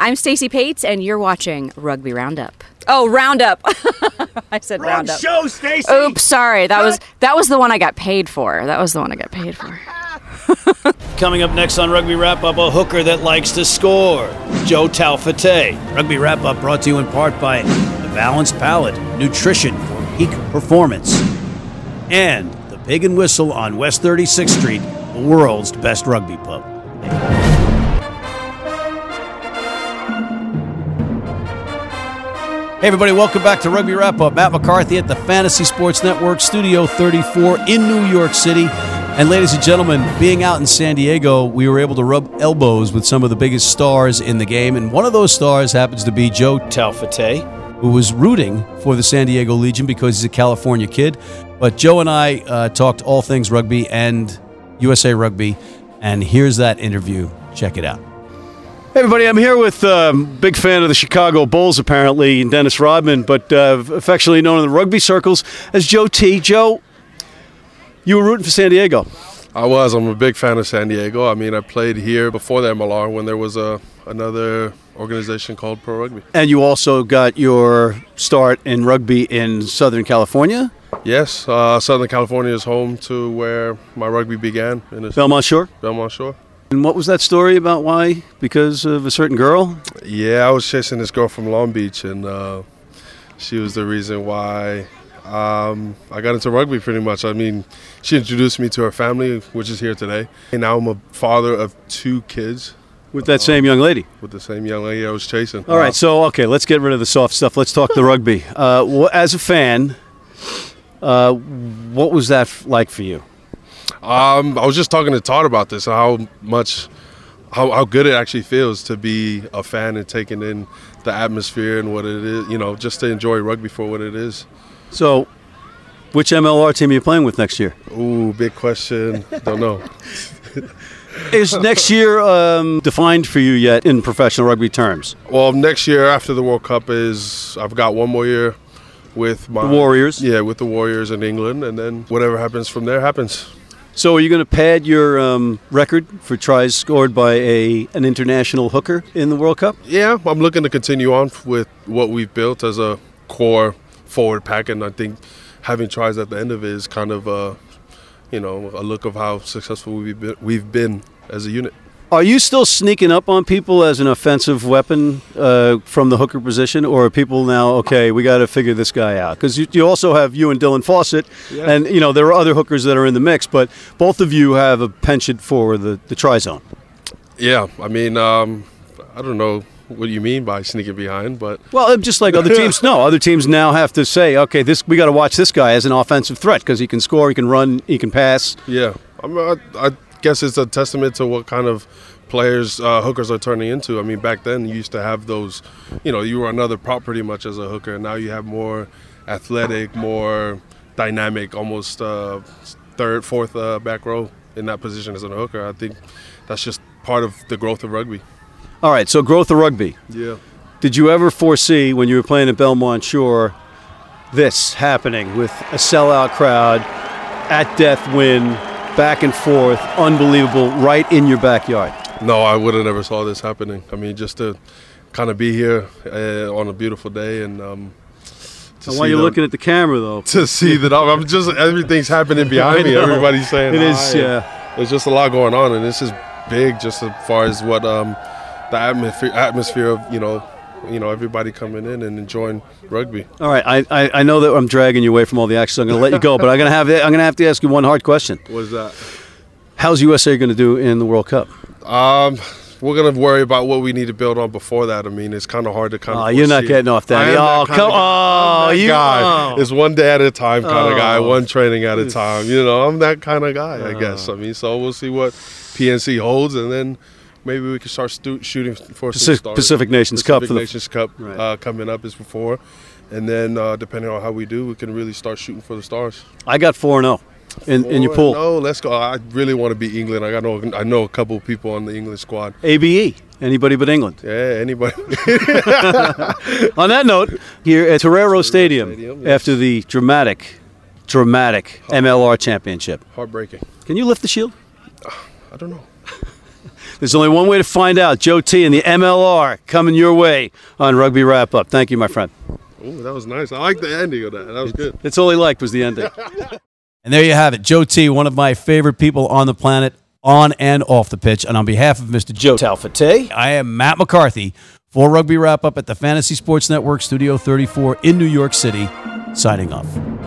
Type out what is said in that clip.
I'm Stacey Pates, and you're watching Rugby Roundup. Oh, Roundup! I said Wrong Roundup. show, Stacy. Oops, sorry. That was that was the one I got paid for. That was the one I got paid for. Coming up next on Rugby Wrap Up, a hooker that likes to score, Joe Taufete'e. Rugby Wrap Up brought to you in part by the Balanced Palate, nutrition for peak performance, and the Pig and Whistle on West 36th Street, the world's best rugby pub. Hey, everybody, welcome back to Rugby Wrap Up. Matt McCarthy at the Fantasy Sports Network, Studio 34 in New York City. And, ladies and gentlemen, being out in San Diego, we were able to rub elbows with some of the biggest stars in the game. And one of those stars happens to be Joe Taufete'e, who was rooting for the San Diego Legion because he's a California kid. But Joe and I uh, talked all things rugby and USA Rugby. And here's that interview. Check it out. Hey everybody, I'm here with um, big fan of the Chicago Bulls, apparently, and Dennis Rodman, but uh, affectionately known in the rugby circles as Joe T. Joe, you were rooting for San Diego. I was. I'm a big fan of San Diego. I mean, I played here before the MLR when there was a another organization called Pro Rugby. And you also got your start in rugby in Southern California, Yes, uh, Southern California is home to where my rugby began in the Belmont Shore. Belmont Shore. And what was that story about why? Because of a certain girl? Yeah, I was chasing this girl from Long Beach, and uh, she was the reason why um, I got into rugby. Pretty much. I mean, she introduced me to her family, which is here today. And now I'm a father of two kids With that same young lady. with the same young lady I was chasing. All right, so okay, let's get rid of the soft stuff. Let's talk the rugby. Uh, as a fan, uh, what was that f- like for you? Um, I was just talking to Todd about this, how much, how, how good it actually feels to be a fan and taking in the atmosphere and what it is, you know, just to enjoy rugby for what it is. So, which MLR team are you playing with next year? Ooh, big question. Don't know. Is next year um, defined for you yet in professional rugby terms? Well, next year after the World Cup is, I've got one more year with my The Warriors? Yeah, with the Warriors in England, and then whatever happens from there happens. So, are you going to pad your um, record for tries scored by a an international hooker in the World Cup? Yeah, I'm looking to continue on with what we've built as a core forward pack, and I think having tries at the end of it is kind of a, you know, a look of how successful we've been, we've been as a unit. Are you still sneaking up on people as an offensive weapon uh, from the hooker position, or are people now okay? We got to figure this guy out because you, you also have you and Dylan Fawcett, Yeah. and you know there are other hookers that are in the mix, but both of you have a penchant for the the try zone. Yeah, I mean, um, I don't know what you mean by sneaking behind, but Well, just like other teams, no, other teams now have to say, okay, this we got to watch this guy as an offensive threat because he can score, he can run, he can pass. yeah, I'm, I, I guess it's a testament to what kind of players uh, hookers are turning into. I mean, back then you used to have those, you know, you were another prop pretty much as a hooker, and now you have more athletic, more dynamic, almost uh, third, fourth uh, back row in that position as a hooker. I think that's just part of the growth of rugby. All right, so growth of rugby. Yeah. Did you ever foresee when you were playing at Belmont Shore this happening with a sellout crowd, at death win, back and forth, unbelievable, right in your backyard? No, I would have never saw this happening. I mean, just to kind of be here uh, on a beautiful day and um, to And while you're looking at the camera, though, to see that I'm, I'm just everything's happening behind me. Everybody's saying it is, hi. yeah. There's just a lot going on, and this is big, just as far as what um, the atmosphere atmosphere of you know, you know, everybody coming in and enjoying rugby. All right, I, I, I know that I'm dragging you away from all the action, so I'm going to let you go, but I'm going to have I'm going to have to ask you one hard question. What's that? How's USA going to do in the World Cup? Um, we're gonna worry about what we need to build on before that. I mean, it's kind of hard to kind of. Oh, you're not getting off that. Oh, come- I'm oh, you- guy. oh. It's one day at a time kind of guy, Oh. one training at a time. You know, I'm that kind of guy. I guess. I mean, so we'll see what PNC holds, and then maybe we can start stu- shooting for Pacific. Pacific Nations Cup Pacific for the Nations Cup Right. uh, coming up is before, and then uh, depending on how we do, we can really start shooting for the stars. I got four and zero in, in your pool. No, let's go. I really want to beat England. I got know I know a couple of people on the English squad. ABE, anybody but England. Yeah, anybody. On that note, here at Torero Stadium, Stadium, yes. after the dramatic, dramatic MLR championship, Heartbreaking. can you lift the shield? I don't know. There's only one way to find out. Joe T and the MLR coming your way on Rugby Wrap Up. Thank you, my friend. Ooh, that was nice. I like the ending of that. That was good. It's all he liked was the ending. and there you have it. Joe T, one of my favorite people on the planet, on and off the pitch. And on behalf of Mr. Joe Taufete'e, I am Matt McCarthy for Rugby Wrap Up at the Fantasy Sports Network Studio 34 in New York City, signing off.